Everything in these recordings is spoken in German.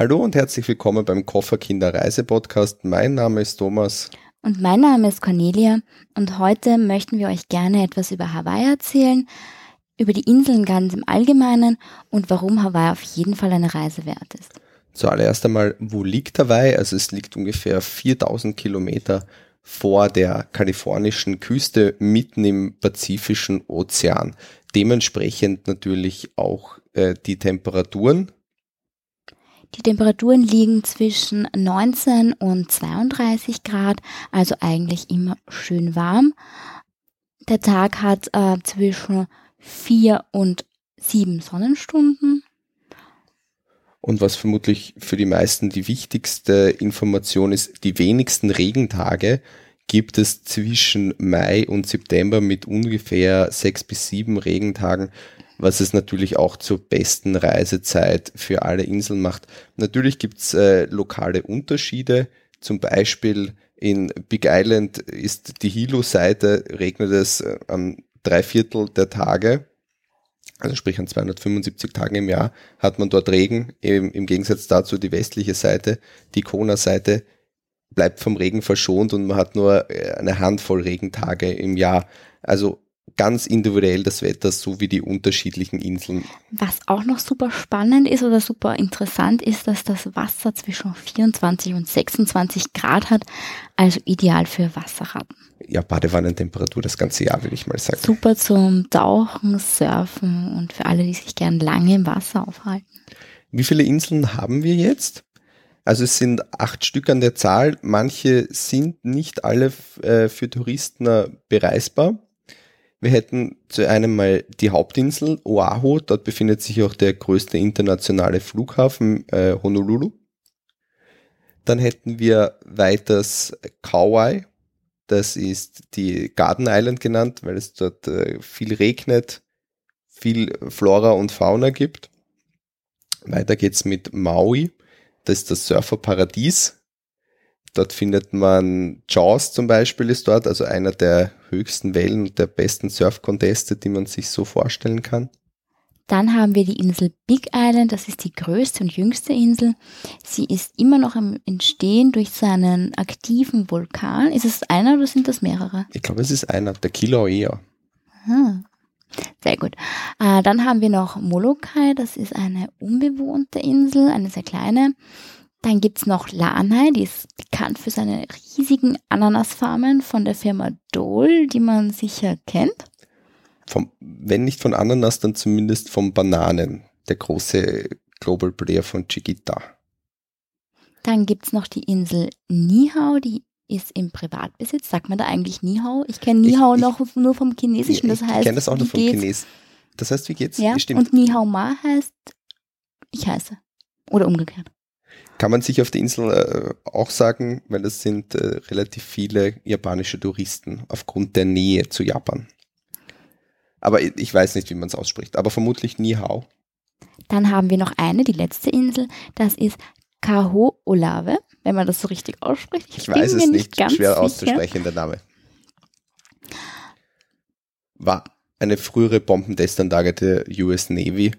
Hallo und herzlich willkommen beim Kofferkinder Reise Podcast. Mein Name ist Thomas. Und mein Name ist Cornelia und heute möchten wir euch gerne etwas über Hawaii erzählen, über die Inseln ganz im Allgemeinen und warum Hawaii auf jeden Fall eine Reise wert ist. Zuallererst einmal, wo liegt Hawaii? Also es liegt ungefähr 4000 Kilometer vor der kalifornischen Küste mitten im Pazifischen Ozean. Dementsprechend natürlich auch äh, die Temperaturen. Die Temperaturen liegen zwischen 19 und 32 Grad, also eigentlich immer schön warm. Der Tag hat äh, zwischen vier und sieben Sonnenstunden. Und was vermutlich für die meisten die wichtigste Information ist, die wenigsten Regentage gibt es zwischen Mai und September mit ungefähr sechs bis sieben Regentagen, was es natürlich auch zur besten Reisezeit für alle Inseln macht. Natürlich gibt's äh, lokale Unterschiede, zum Beispiel in Big Island ist die Hilo-Seite, regnet es äh, am drei Viertel der Tage also sprich an 275 Tagen im Jahr, hat man dort Regen. Im, im Gegensatz dazu die westliche Seite, die Kona-Seite, bleibt vom Regen verschont und man hat nur äh, eine Handvoll Regentage im Jahr. Also ganz individuell das Wetter, so wie die unterschiedlichen Inseln. Was auch noch super spannend ist oder super interessant ist, dass das Wasser zwischen 24 und 26 Grad hat, also ideal für Wasserratten. Ja, Badewannentemperatur das ganze Jahr, würde ich mal sagen. Super zum Tauchen, Surfen und für alle, die sich gern lange im Wasser aufhalten. Wie viele Inseln haben wir jetzt? Also es sind acht Stück an der Zahl. Manche sind nicht alle äh, für Touristen äh, bereisbar. Wir hätten zu einem mal die Hauptinsel Oahu, dort befindet sich auch der größte internationale Flughafen äh, Honolulu. Dann hätten wir weiters Kauai, das ist die Garden Island genannt, weil es dort äh, viel regnet, viel Flora und Fauna gibt. Weiter geht's mit Maui, das ist das Surferparadies. Dort findet man Jaws zum Beispiel ist dort, also einer der höchsten Wellen und der besten Surf-Conteste, die man sich so vorstellen kann. Dann haben wir die Insel Big Island, das ist die größte und jüngste Insel. Sie ist immer noch am Entstehen durch seinen aktiven Vulkan. Ist es einer oder sind das mehrere? Ich glaube, es ist einer, der Kilauea. Hm. Sehr gut. Äh, dann haben wir noch Molokai, das ist eine unbewohnte Insel, eine sehr kleine. Dann gibt's noch Lanai, die ist bekannt für seine riesigen Ananasfarmen von der Firma Dole, die man sicher kennt. Vom, wenn nicht von Ananas, dann zumindest von Bananen, der große Global Player von Chiquita. Dann gibt's noch die Insel Nihau, die ist im Privatbesitz. Sagt man da eigentlich Nihau? Ich kenne Nihau ich, noch nur vom Chinesischen. Das heißt, ich kenne das auch nur vom Chinesen. Das heißt, wie geht's? Ja, und Nihau Ma heißt, ich heiße. Oder umgekehrt. Kann man sich auf der Insel äh, auch sagen, weil es sind äh, relativ viele japanische Touristen aufgrund der Nähe zu Japan. Aber ich weiß nicht, wie man es ausspricht, aber vermutlich Nihau. Dann haben wir noch eine, die letzte Insel, das ist Kaho Olave, wenn man das so richtig ausspricht. Ich, ich weiß es nicht, nicht schwer sicher. auszusprechen, der Name. War eine frühere Bombentestanlage der US Navy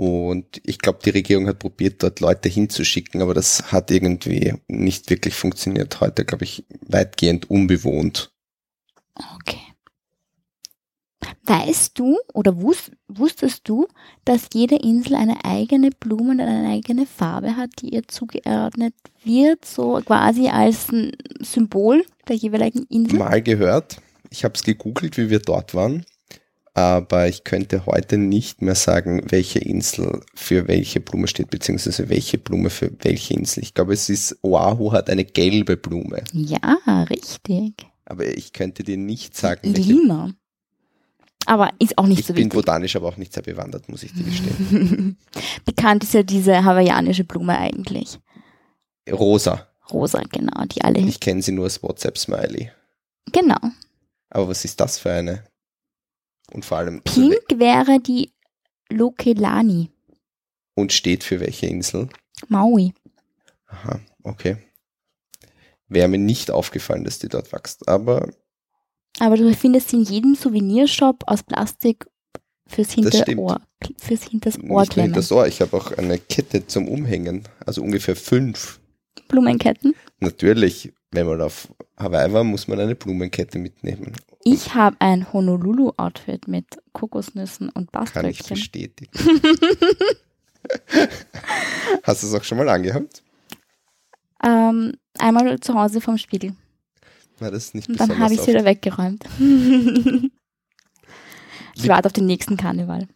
und ich glaube, die Regierung hat probiert, dort Leute hinzuschicken, aber das hat irgendwie nicht wirklich funktioniert. Heute, glaube ich, weitgehend unbewohnt. Okay. Weißt du oder wusst, wusstest du, dass jede Insel eine eigene Blume und eine eigene Farbe hat, die ihr zugeordnet wird, so quasi als ein Symbol der jeweiligen Insel? Mal gehört. Ich habe es gegoogelt, wie wir dort waren aber ich könnte heute nicht mehr sagen, welche Insel für welche Blume steht, beziehungsweise welche Blume für welche Insel. Ich glaube, es ist Oahu hat eine gelbe Blume. Ja, richtig. Aber ich könnte dir nicht sagen. Lima. Aber ist auch nicht ich so wichtig. Ich bin botanisch aber auch nicht sehr bewandert, muss ich dir gestehen. Bekannt ist ja diese hawaiianische Blume eigentlich. Rosa. Rosa, genau, die alle. Ich kenne sie nur als WhatsApp-Smiley. Genau. Aber was ist das für eine? Und vor allem. Pink wäre die Lokelani. Und steht für welche Insel? Maui. Aha, okay. Wäre mir nicht aufgefallen, dass die dort wächst, aber. Aber du findest sie in jedem Souvenirshop aus Plastik fürs. Hinterohr, fürs hinters Ohr Nicht das Ohr, ich habe auch eine Kette zum Umhängen, also ungefähr fünf. Blumenketten. Natürlich, wenn man auf Hawaii war, muss man eine Blumenkette mitnehmen. Ich habe ein Honolulu-Outfit mit Kokosnüssen und Kann ich Bastelchen. bestätigen. Hast du es auch schon mal angehabt? Ähm, einmal zu Hause vom Spiegel. Na, das ist nicht Und dann habe ich es wieder weggeräumt. ich warte auf den nächsten Karneval.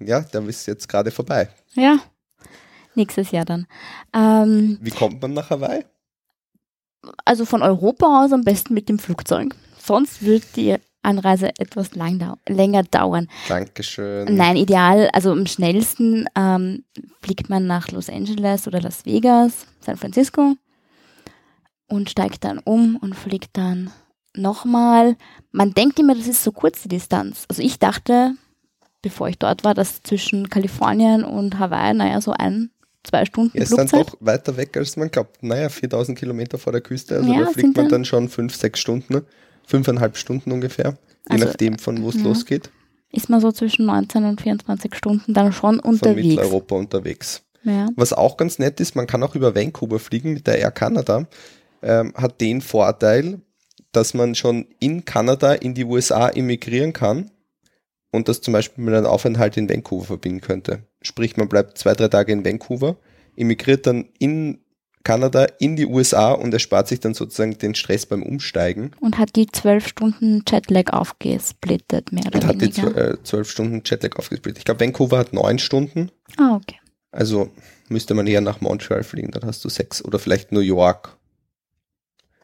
Ja, der ist jetzt gerade vorbei. Ja, nächstes Jahr dann. Ähm, Wie kommt man nach Hawaii? also von Europa aus am besten mit dem Flugzeug. Sonst wird die Anreise etwas lang dau länger dauern. Dankeschön. Nein, ideal, also am schnellsten ähm, fliegt man nach Los Angeles oder Las Vegas, San Francisco und steigt dann um und fliegt dann nochmal. Man denkt immer, das ist so kurz die Distanz. Also ich dachte, bevor ich dort war, dass zwischen Kalifornien und Hawaii, naja, so ein, zwei Stunden Ja, ist dann doch weiter weg, als man glaubt. Naja, 4000 Kilometer vor der Küste, also Ja, da fliegt man dann- dann schon fünf, sechs Stunden? Fünfeinhalb Stunden ungefähr, je Also, nachdem von wo es ja. losgeht, Ist man so zwischen 19 und 24 Stunden dann schon von unterwegs. Mitteleuropa unterwegs. Ja. Was auch ganz nett ist, man kann auch über Vancouver fliegen mit der Air Canada, ähm, hat den Vorteil, dass man schon in Kanada in die USA immigrieren kann und das zum Beispiel mit einem Aufenthalt in Vancouver verbinden könnte. Sprich, man bleibt zwei, drei Tage in Vancouver, immigriert dann in Kanada in die USA und erspart sich dann sozusagen den Stress beim Umsteigen Und hat die zwölf Stunden Jetlag aufgesplittet, mehr oder und hat die weniger. zw- äh, zwölf Stunden Jetlag aufgesplittet. Ich glaube, Vancouver hat neun Stunden, ah, okay. also müsste man eher nach Montreal fliegen, dann hast du sechs oder vielleicht New York.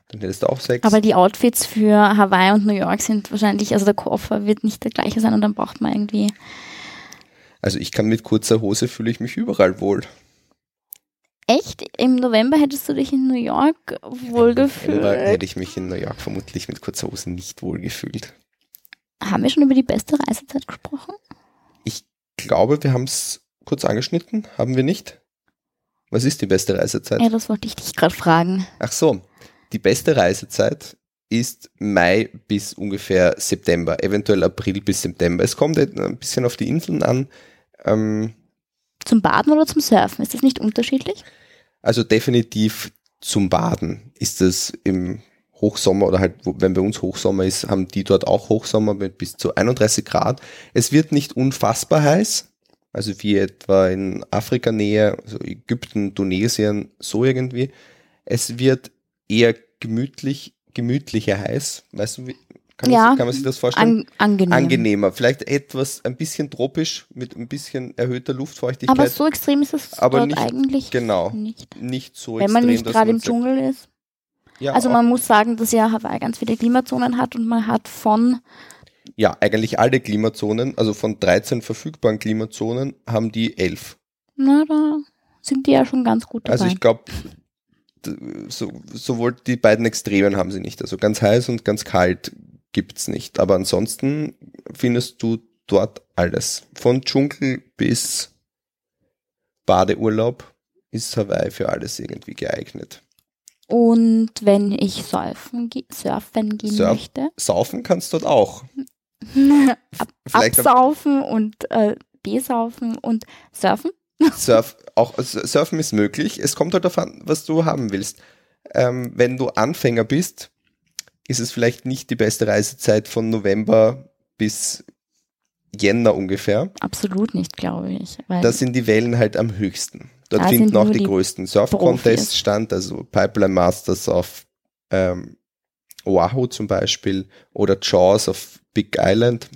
Dann hättest du auch sechs. Aber die Outfits für Hawaii und New York sind wahrscheinlich, also der Koffer wird nicht der gleiche sein und dann braucht man irgendwie. also ich kann mit kurzer Hose fühle ich mich überall wohl. Echt? Im November hättest du dich in New York wohlgefühlt? hätte ich mich in New York vermutlich mit kurzer Hose nicht wohl gefühlt. Haben wir schon über die beste Reisezeit gesprochen? Ich glaube, wir haben es kurz angeschnitten, haben wir nicht? Was ist die beste Reisezeit? Ja, das wollte ich dich gerade fragen. Ach so, die beste Reisezeit ist Mai bis ungefähr September, eventuell April bis September. Es kommt ein bisschen auf die Inseln an. Ähm, Zum Baden oder zum Surfen? Ist das nicht unterschiedlich? Also definitiv zum Baden ist es im Hochsommer oder halt, wenn bei uns Hochsommer ist, haben die dort auch Hochsommer mit bis zu 31 Grad. Es wird nicht unfassbar heiß, also wie etwa in Afrika-Nähe, also Ägypten, Tunesien, so irgendwie. Es wird eher gemütlich, gemütlicher heiß. Weißt du, wie, kann, Ja, man, sich- kann man sich das vorstellen? An angenehm. Angenehmer, vielleicht etwas, ein bisschen tropisch mit ein bisschen erhöhter Luftfeuchtigkeit. Aber so extrem ist es Aber dort nicht- eigentlich genau. nicht. nicht so Wenn man extrem, nicht dass gerade im Dschungel ist. Ja, Also man muss sagen, dass ja Hawaii ganz viele Klimazonen hat und man hat von, Ja, eigentlich alle Klimazonen, also von 13 verfügbaren Klimazonen haben die 11. na, da sind die ja schon ganz gut dabei. Also ich glaube, so, sowohl die beiden Extremen haben sie nicht. Also ganz heiß und ganz kalt gibt's nicht. Aber ansonsten findest du dort alles. Von Dschungel bis Badeurlaub ist Hawaii für alles irgendwie geeignet. und wenn ich surfen, ge surfen gehen Surf- möchte, Saufen kannst dort auch. ab Vielleicht absaufen und äh, besaufen und surfen. Surf, auch Surfen ist möglich. Es kommt halt darauf an, was du haben willst. Ähm, wenn du Anfänger bist, ist es vielleicht nicht die beste Reisezeit von November bis Jänner ungefähr. Absolut nicht, glaube ich. Da sind die Wellen halt am höchsten. Dort finden auch die, die größten Surf-Contests stand, also Pipeline Masters auf ähm, Oahu zum Beispiel oder Jaws auf Big Island.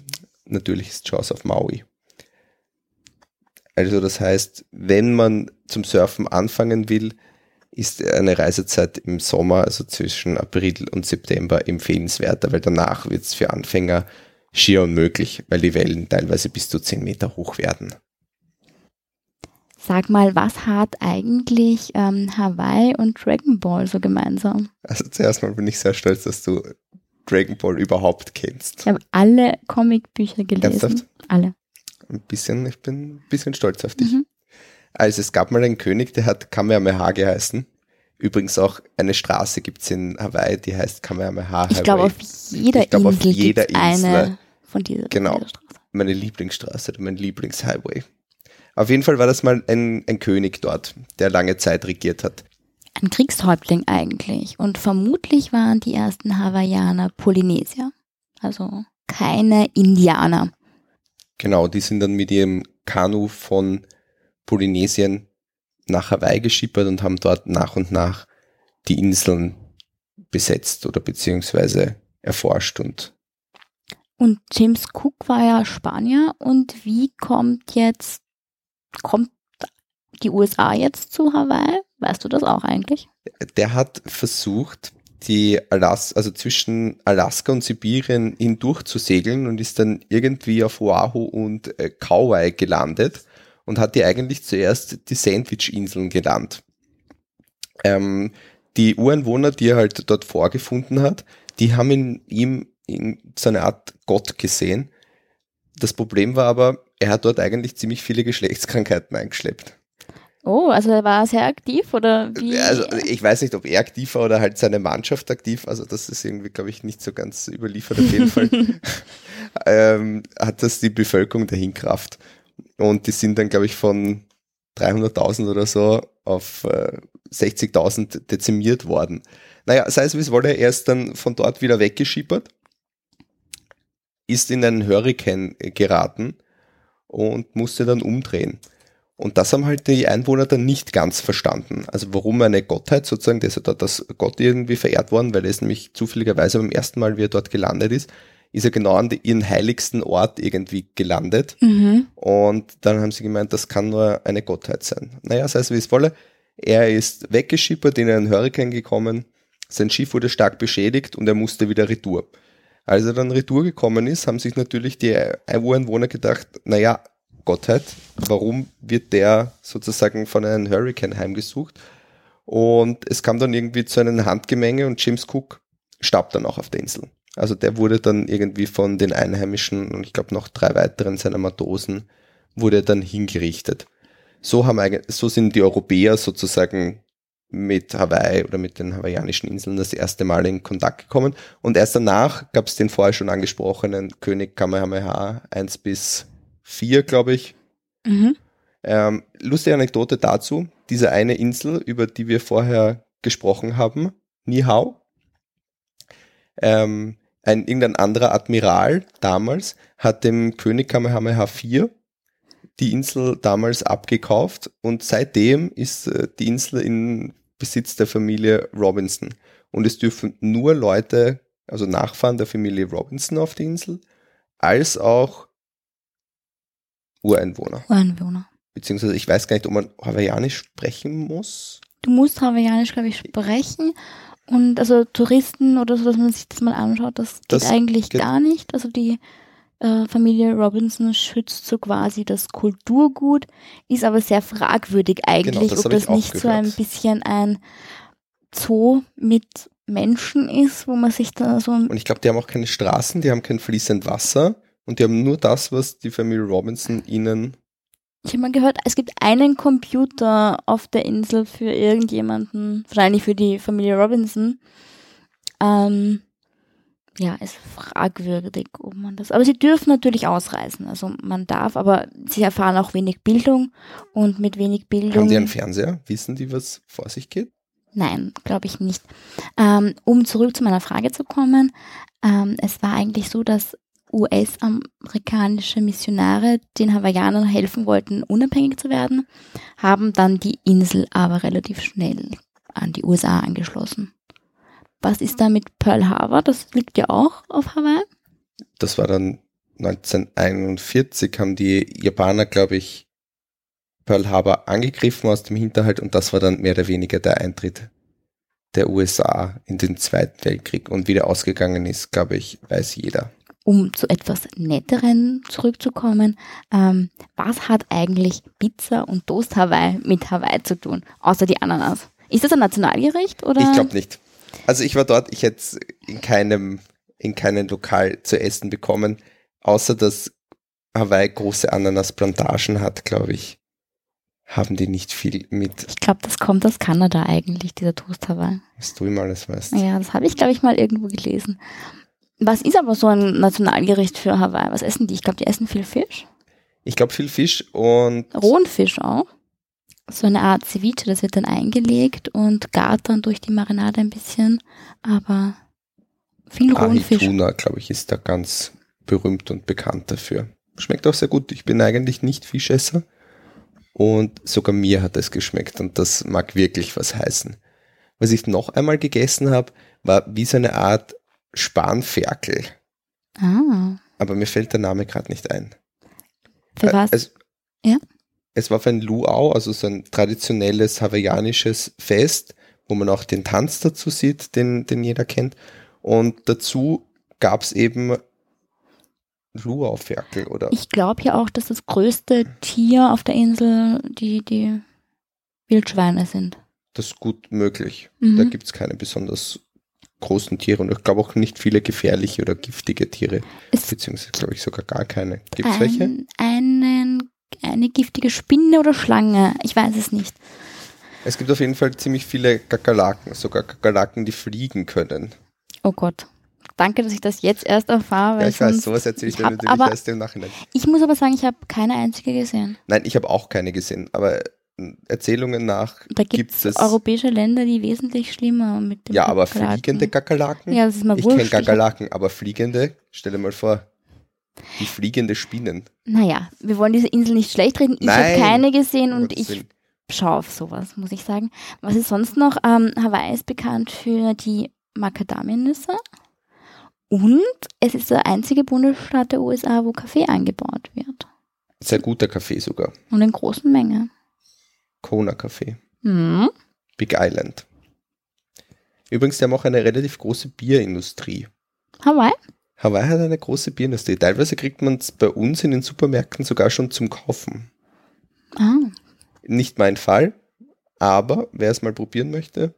Natürlich ist Jaws auf Maui. Also das heißt, wenn man zum Surfen anfangen will, ist eine Reisezeit im Sommer, also zwischen April und September, empfehlenswerter, weil danach wird es für Anfänger schier unmöglich, weil die Wellen teilweise bis zu 10 Meter hoch werden. sag mal, was hat eigentlich ähm, Hawaii und Dragon Ball so gemeinsam? Also zuerst mal bin ich sehr stolz, dass du Dragon Ball überhaupt kennst. Ich habe alle Comicbücher gelesen. Ernsthaft? Alle. Ein bisschen, ich bin ein bisschen stolz auf dich. Mhm. Also es gab mal einen König, der hat Kamehameha geheißen. Übrigens auch eine Straße gibt's in Hawaii, die heißt Kamehameha Ich glaube, auf jeder Ich glaube, auf Insel jeder gibt eine Insel. von dieser, Genau. dieser Straße. meine Lieblingsstraße oder mein Lieblingshighway. Auf jeden Fall war das mal ein, ein König dort, der lange Zeit regiert hat. Ein Kriegshäuptling eigentlich. Und vermutlich waren die ersten Hawaiianer Polynesier. Also keine Indianer. Genau, die sind dann mit ihrem Kanu von Polynesien nach Hawaii geschippert und haben dort nach und nach die Inseln besetzt oder beziehungsweise erforscht und und James Cook war ja Spanier und wie kommt jetzt kommt die USA jetzt zu Hawaii? Weißt du das auch eigentlich? Der hat versucht, die Alaska, also zwischen Alaska und Sibirien hindurch zu segeln und ist dann irgendwie auf Oahu und äh, Kauai gelandet und hat die eigentlich zuerst die Sandwich-Inseln genannt. Ähm, die Ureinwohner, die er halt dort vorgefunden hat, die haben in ihm in so eine Art Gott gesehen. Das Problem war aber, er hat dort eigentlich ziemlich viele Geschlechtskrankheiten eingeschleppt. Oh, also er war sehr aktiv oder wie? Also ich weiß nicht, ob er aktiv war oder halt seine Mannschaft aktiv. Also das ist irgendwie, glaube ich, nicht so ganz überliefert auf jeden Fall. ähm, hat das die Bevölkerung dahin Kraft. Und die sind dann, glaube ich, von 300.000 oder so auf äh, 60.000 dezimiert worden. Naja, sei es wie es wolle, er ist dann von dort wieder weggeschippert, ist in einen Hurricane geraten und musste dann umdrehen. Und das haben halt die Einwohner dann nicht ganz verstanden. Also warum eine Gottheit sozusagen, der ist ja dort als Gott irgendwie verehrt worden, weil er ist nämlich zufälligerweise beim ersten Mal, wie er dort gelandet ist, ist er genau an ihren heiligsten Ort irgendwie gelandet. Mhm. Und dann haben sie gemeint, das kann nur eine Gottheit sein. Naja, sei es wie es wolle. Er ist weggeschippert, in einen Hurricane gekommen, sein Schiff wurde stark beschädigt und er musste wieder retour. Als er dann retour gekommen ist, haben sich natürlich die Einwohner gedacht, naja, Gottheit, warum wird der sozusagen von einem Hurricane heimgesucht? Und es kam dann irgendwie zu einem Handgemenge und James Cook starb dann auch auf der Insel. Also der wurde dann irgendwie von den Einheimischen und ich glaube noch drei weiteren seiner Matrosen wurde dann hingerichtet. So haben so sind die Europäer sozusagen mit Hawaii oder mit den hawaiianischen Inseln das erste Mal in Kontakt gekommen. Und erst danach gab es den vorher schon angesprochenen König Kamehameha 1 bis 4, glaube ich. Mhm. Ähm, lustige Anekdote dazu, diese eine Insel, über die wir vorher gesprochen haben, Nihau, ähm, ein irgendein anderer Admiral damals hat dem König Kamehameha 4 die Insel damals abgekauft und seitdem ist äh, die Insel in Besitz der Familie Robinson. Und es dürfen nur Leute, also Nachfahren der Familie Robinson auf die Insel, als auch Ureinwohner. Ureinwohner. Beziehungsweise ich weiß gar nicht, ob man Hawaiianisch sprechen muss. Du musst Hawaiianisch, glaube ich, sprechen. Und also Touristen oder so, dass man sich das mal anschaut, das, das geht eigentlich geht gar nicht. Also die äh, Familie Robinson schützt so quasi das Kulturgut, ist aber sehr fragwürdig eigentlich, genau, das ob das nicht gehört. so ein bisschen ein Zoo mit Menschen ist, wo man sich da so. Und ich glaube, die haben auch keine Straßen, die haben kein fließend Wasser und die haben nur das, was die Familie Robinson ihnen ich habe mal gehört, es gibt einen Computer auf der Insel für irgendjemanden, wahrscheinlich für die Familie Robinson. Ähm, ja, ist fragwürdig, ob man das. Aber sie dürfen natürlich ausreisen. Also man darf, aber sie erfahren auch wenig Bildung und mit wenig Bildung. Haben die einen Fernseher? Wissen die, was vor sich geht? Nein, glaube ich nicht. Ähm, um zurück zu meiner Frage zu kommen, ähm, es war eigentlich so, dass US-amerikanische Missionare den Hawaiianern helfen wollten, unabhängig zu werden, haben dann die Insel aber relativ schnell an die USA angeschlossen. Was ist da mit Pearl Harbor? Das liegt ja auch auf Hawaii. Das war dann 1941, haben die Japaner, glaube ich, Pearl Harbor angegriffen aus dem Hinterhalt und das war dann mehr oder weniger der Eintritt der USA in den Zweiten Weltkrieg. Und wie der ausgegangen ist, glaube ich, weiß jeder um zu etwas Netteren zurückzukommen, ähm, was hat eigentlich Pizza und Toast Hawaii mit Hawaii zu tun, außer die Ananas? Ist das ein Nationalgericht oder? Ich glaube nicht. Also ich war dort, ich hätte in keinem, in keinem Lokal zu essen bekommen, außer dass Hawaii große Ananasplantagen hat, glaube ich, haben die nicht viel mit. Ich glaube, das kommt aus Kanada eigentlich, dieser Toast Hawaii. Was du immer alles weißt. Ja, das habe ich, glaube ich, mal irgendwo gelesen. Was ist aber so ein Nationalgericht für Hawaii? Was essen die? Ich glaube, die essen viel Fisch. Ich glaube viel Fisch und Rohen Fisch auch. So eine Art Ceviche, das wird dann eingelegt und gart dann durch die Marinade ein bisschen. Aber viel rohen Fisch. Ahituna, glaube ich, ist da ganz berühmt und bekannt dafür. Schmeckt auch sehr gut. Ich bin eigentlich nicht Fischesser und sogar mir hat es geschmeckt und das mag wirklich was heißen. Was ich noch einmal gegessen habe, war wie so eine Art Spanferkel. Ah, Aber mir fällt der Name gerade nicht ein. für Äh, was? Es, Ja. es war für ein Luau, also so ein traditionelles hawaiianisches Fest, wo man auch den Tanz dazu sieht, den, den jeder kennt. Und dazu gab es eben Luau-Ferkel oder Ich glaube ja auch, dass das größte Tier auf der Insel die, die Wildschweine sind. das ist gut möglich. Mhm. Da gibt es keine besonders großen Tiere und ich glaube auch nicht viele gefährliche oder giftige Tiere, Es beziehungsweise glaube ich sogar gar keine. Gibt es welche? ein, einen, eine giftige Spinne oder Schlange. Ich weiß es nicht. Es gibt auf jeden Fall ziemlich viele Kakerlaken, sogar Kakerlaken, die fliegen können. Oh Gott. Danke, dass ich das jetzt erst erfahre. Ja, ich weiß, sowas erzähle ich dir hab natürlich erst im Nachhinein. ich muss aber sagen, ich habe keine einzige gesehen. Nein, ich habe auch keine gesehen, aber Erzählungen nach Da gibt gibt es europäische Länder, die wesentlich schlimmer mit dem Ja, aber Kakerlaken- fliegende Kakerlaken? Ja, das ist mir ich kenne Kakerlaken, aber fliegende, stell dir mal vor, die fliegende Spinnen. Naja, wir wollen diese Insel nicht schlecht reden. Ich habe keine gesehen und ich schaue auf sowas, muss ich sagen. Was ist sonst noch? Ähm, Hawaii ist bekannt für die Macadamianüsse. Und es ist der einzige Bundesstaat der USA, wo Kaffee angebaut wird. Sehr guter Kaffee sogar. Und in großen Mengen. Kona Kaffee. Hm. Big Island. Übrigens, die haben auch eine relativ große Bierindustrie. Hawaii? Hawaii hat eine große Bierindustrie. Teilweise kriegt man es bei uns in den Supermärkten sogar schon zum Kaufen. Ah. Nicht mein Fall, aber wer es mal probieren möchte,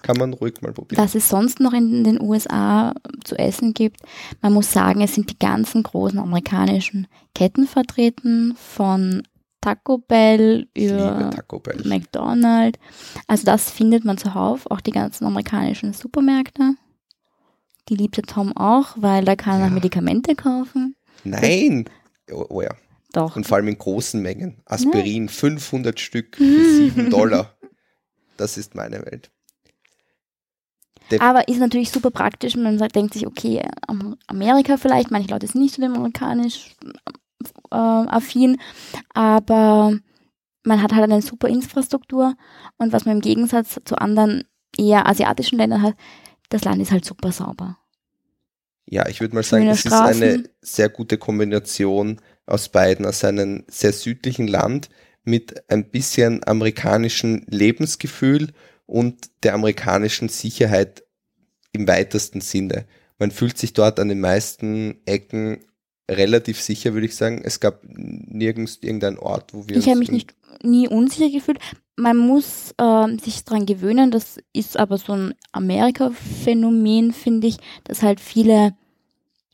kann man ruhig mal probieren. Was es sonst noch in den USA zu essen gibt, man muss sagen, es sind die ganzen großen amerikanischen Ketten vertreten, von Taco Bell über Taco Bell. McDonald's. Also das findet man zuhauf, auch die ganzen amerikanischen Supermärkte. Die liebte Tom auch, weil da kann er Ja. Medikamente kaufen. Nein! Oh, oh ja. Doch. Und vor allem in großen Mengen. Aspirin, 500 Stück für 7 Dollar. Das ist meine Welt. Aber ist natürlich super praktisch. Man sagt, denkt sich, okay, Am- Amerika vielleicht, manche Leute sind nicht so amerikanisch äh, affin, aber man hat halt eine super Infrastruktur und was man im Gegensatz zu anderen eher asiatischen Ländern hat, das Land ist halt super sauber. Ja, ich würde mal sagen, es ist eine sehr gute Kombination aus beiden, aus einem sehr südlichen Land mit ein bisschen amerikanischen Lebensgefühl und der amerikanischen Sicherheit im weitesten Sinne. Man fühlt sich dort an den meisten Ecken relativ sicher, würde ich sagen. Es gab nirgends irgendeinen Ort, wo wir Ich habe mich nicht nie unsicher gefühlt. Man muss ähm, sich daran gewöhnen, das ist aber so ein Amerika-Phänomen, finde ich, dass halt viele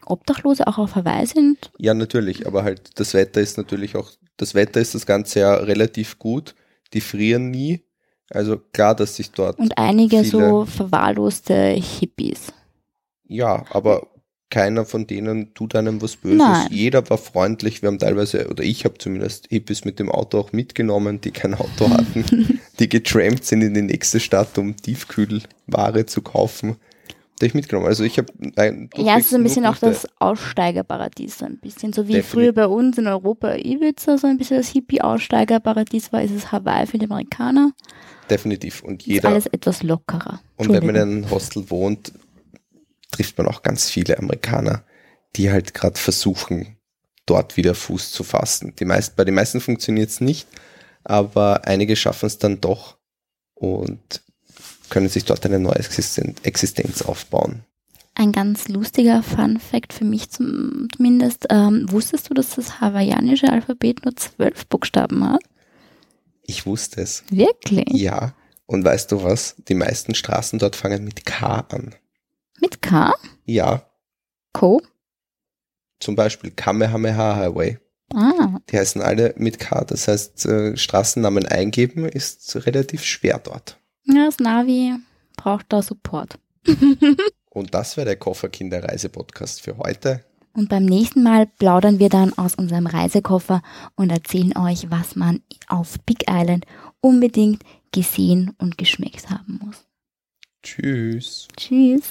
Obdachlose auch auf Hawaii sind. Ja, natürlich, aber halt das Wetter ist natürlich auch, das Wetter ist das ganze Jahr relativ gut. Die frieren nie. Also klar, dass sich dort, Und einige so verwahrloste Hippies. ja, aber keiner von denen tut einem was Böses. Nein. Jeder war freundlich. Wir haben teilweise, oder ich habe zumindest Hippies mit dem Auto auch mitgenommen, die kein Auto hatten, die getrampt sind in die nächste Stadt, um Tiefkühlware zu kaufen. Die ich mitgenommen. Also ich habe Ja, es ist ein bisschen auch das Aussteigerparadies, so ein bisschen. So wie Definitiv. früher bei uns in Europa Ibiza so ein bisschen das Hippie-Aussteigerparadies war, ist es Hawaii für die Amerikaner. definitiv. Und Ist jeder, alles etwas lockerer. Und wenn man in einem Hostel wohnt, trifft man auch ganz viele Amerikaner, die halt gerade versuchen, dort wieder Fuß zu fassen. Die meisten, bei den meisten funktioniert es nicht, aber einige schaffen es dann doch und können sich dort eine neue Existen Existenz aufbauen. Ein ganz lustiger Fun-Fact für mich zum, zumindest. Ähm, wusstest du, dass das hawaiianische Alphabet nur zwölf Buchstaben hat? Ich wusste es. Wirklich? Ja. Und weißt du was? Die meisten Straßen dort fangen mit K an. Mit K? Ja. Co? Zum Beispiel Kamehameha Highway. Ah, Die heißen alle mit K. Das heißt, äh, Straßennamen eingeben ist relativ schwer dort. ja, das Navi braucht da Support. Und das wäre der Kofferkinder-Reise-Podcast für heute. Und beim nächsten Mal plaudern wir dann aus unserem Reisekoffer und erzählen euch, was man auf Big Island unbedingt gesehen und geschmeckt haben muss. Tschüss. Tschüss.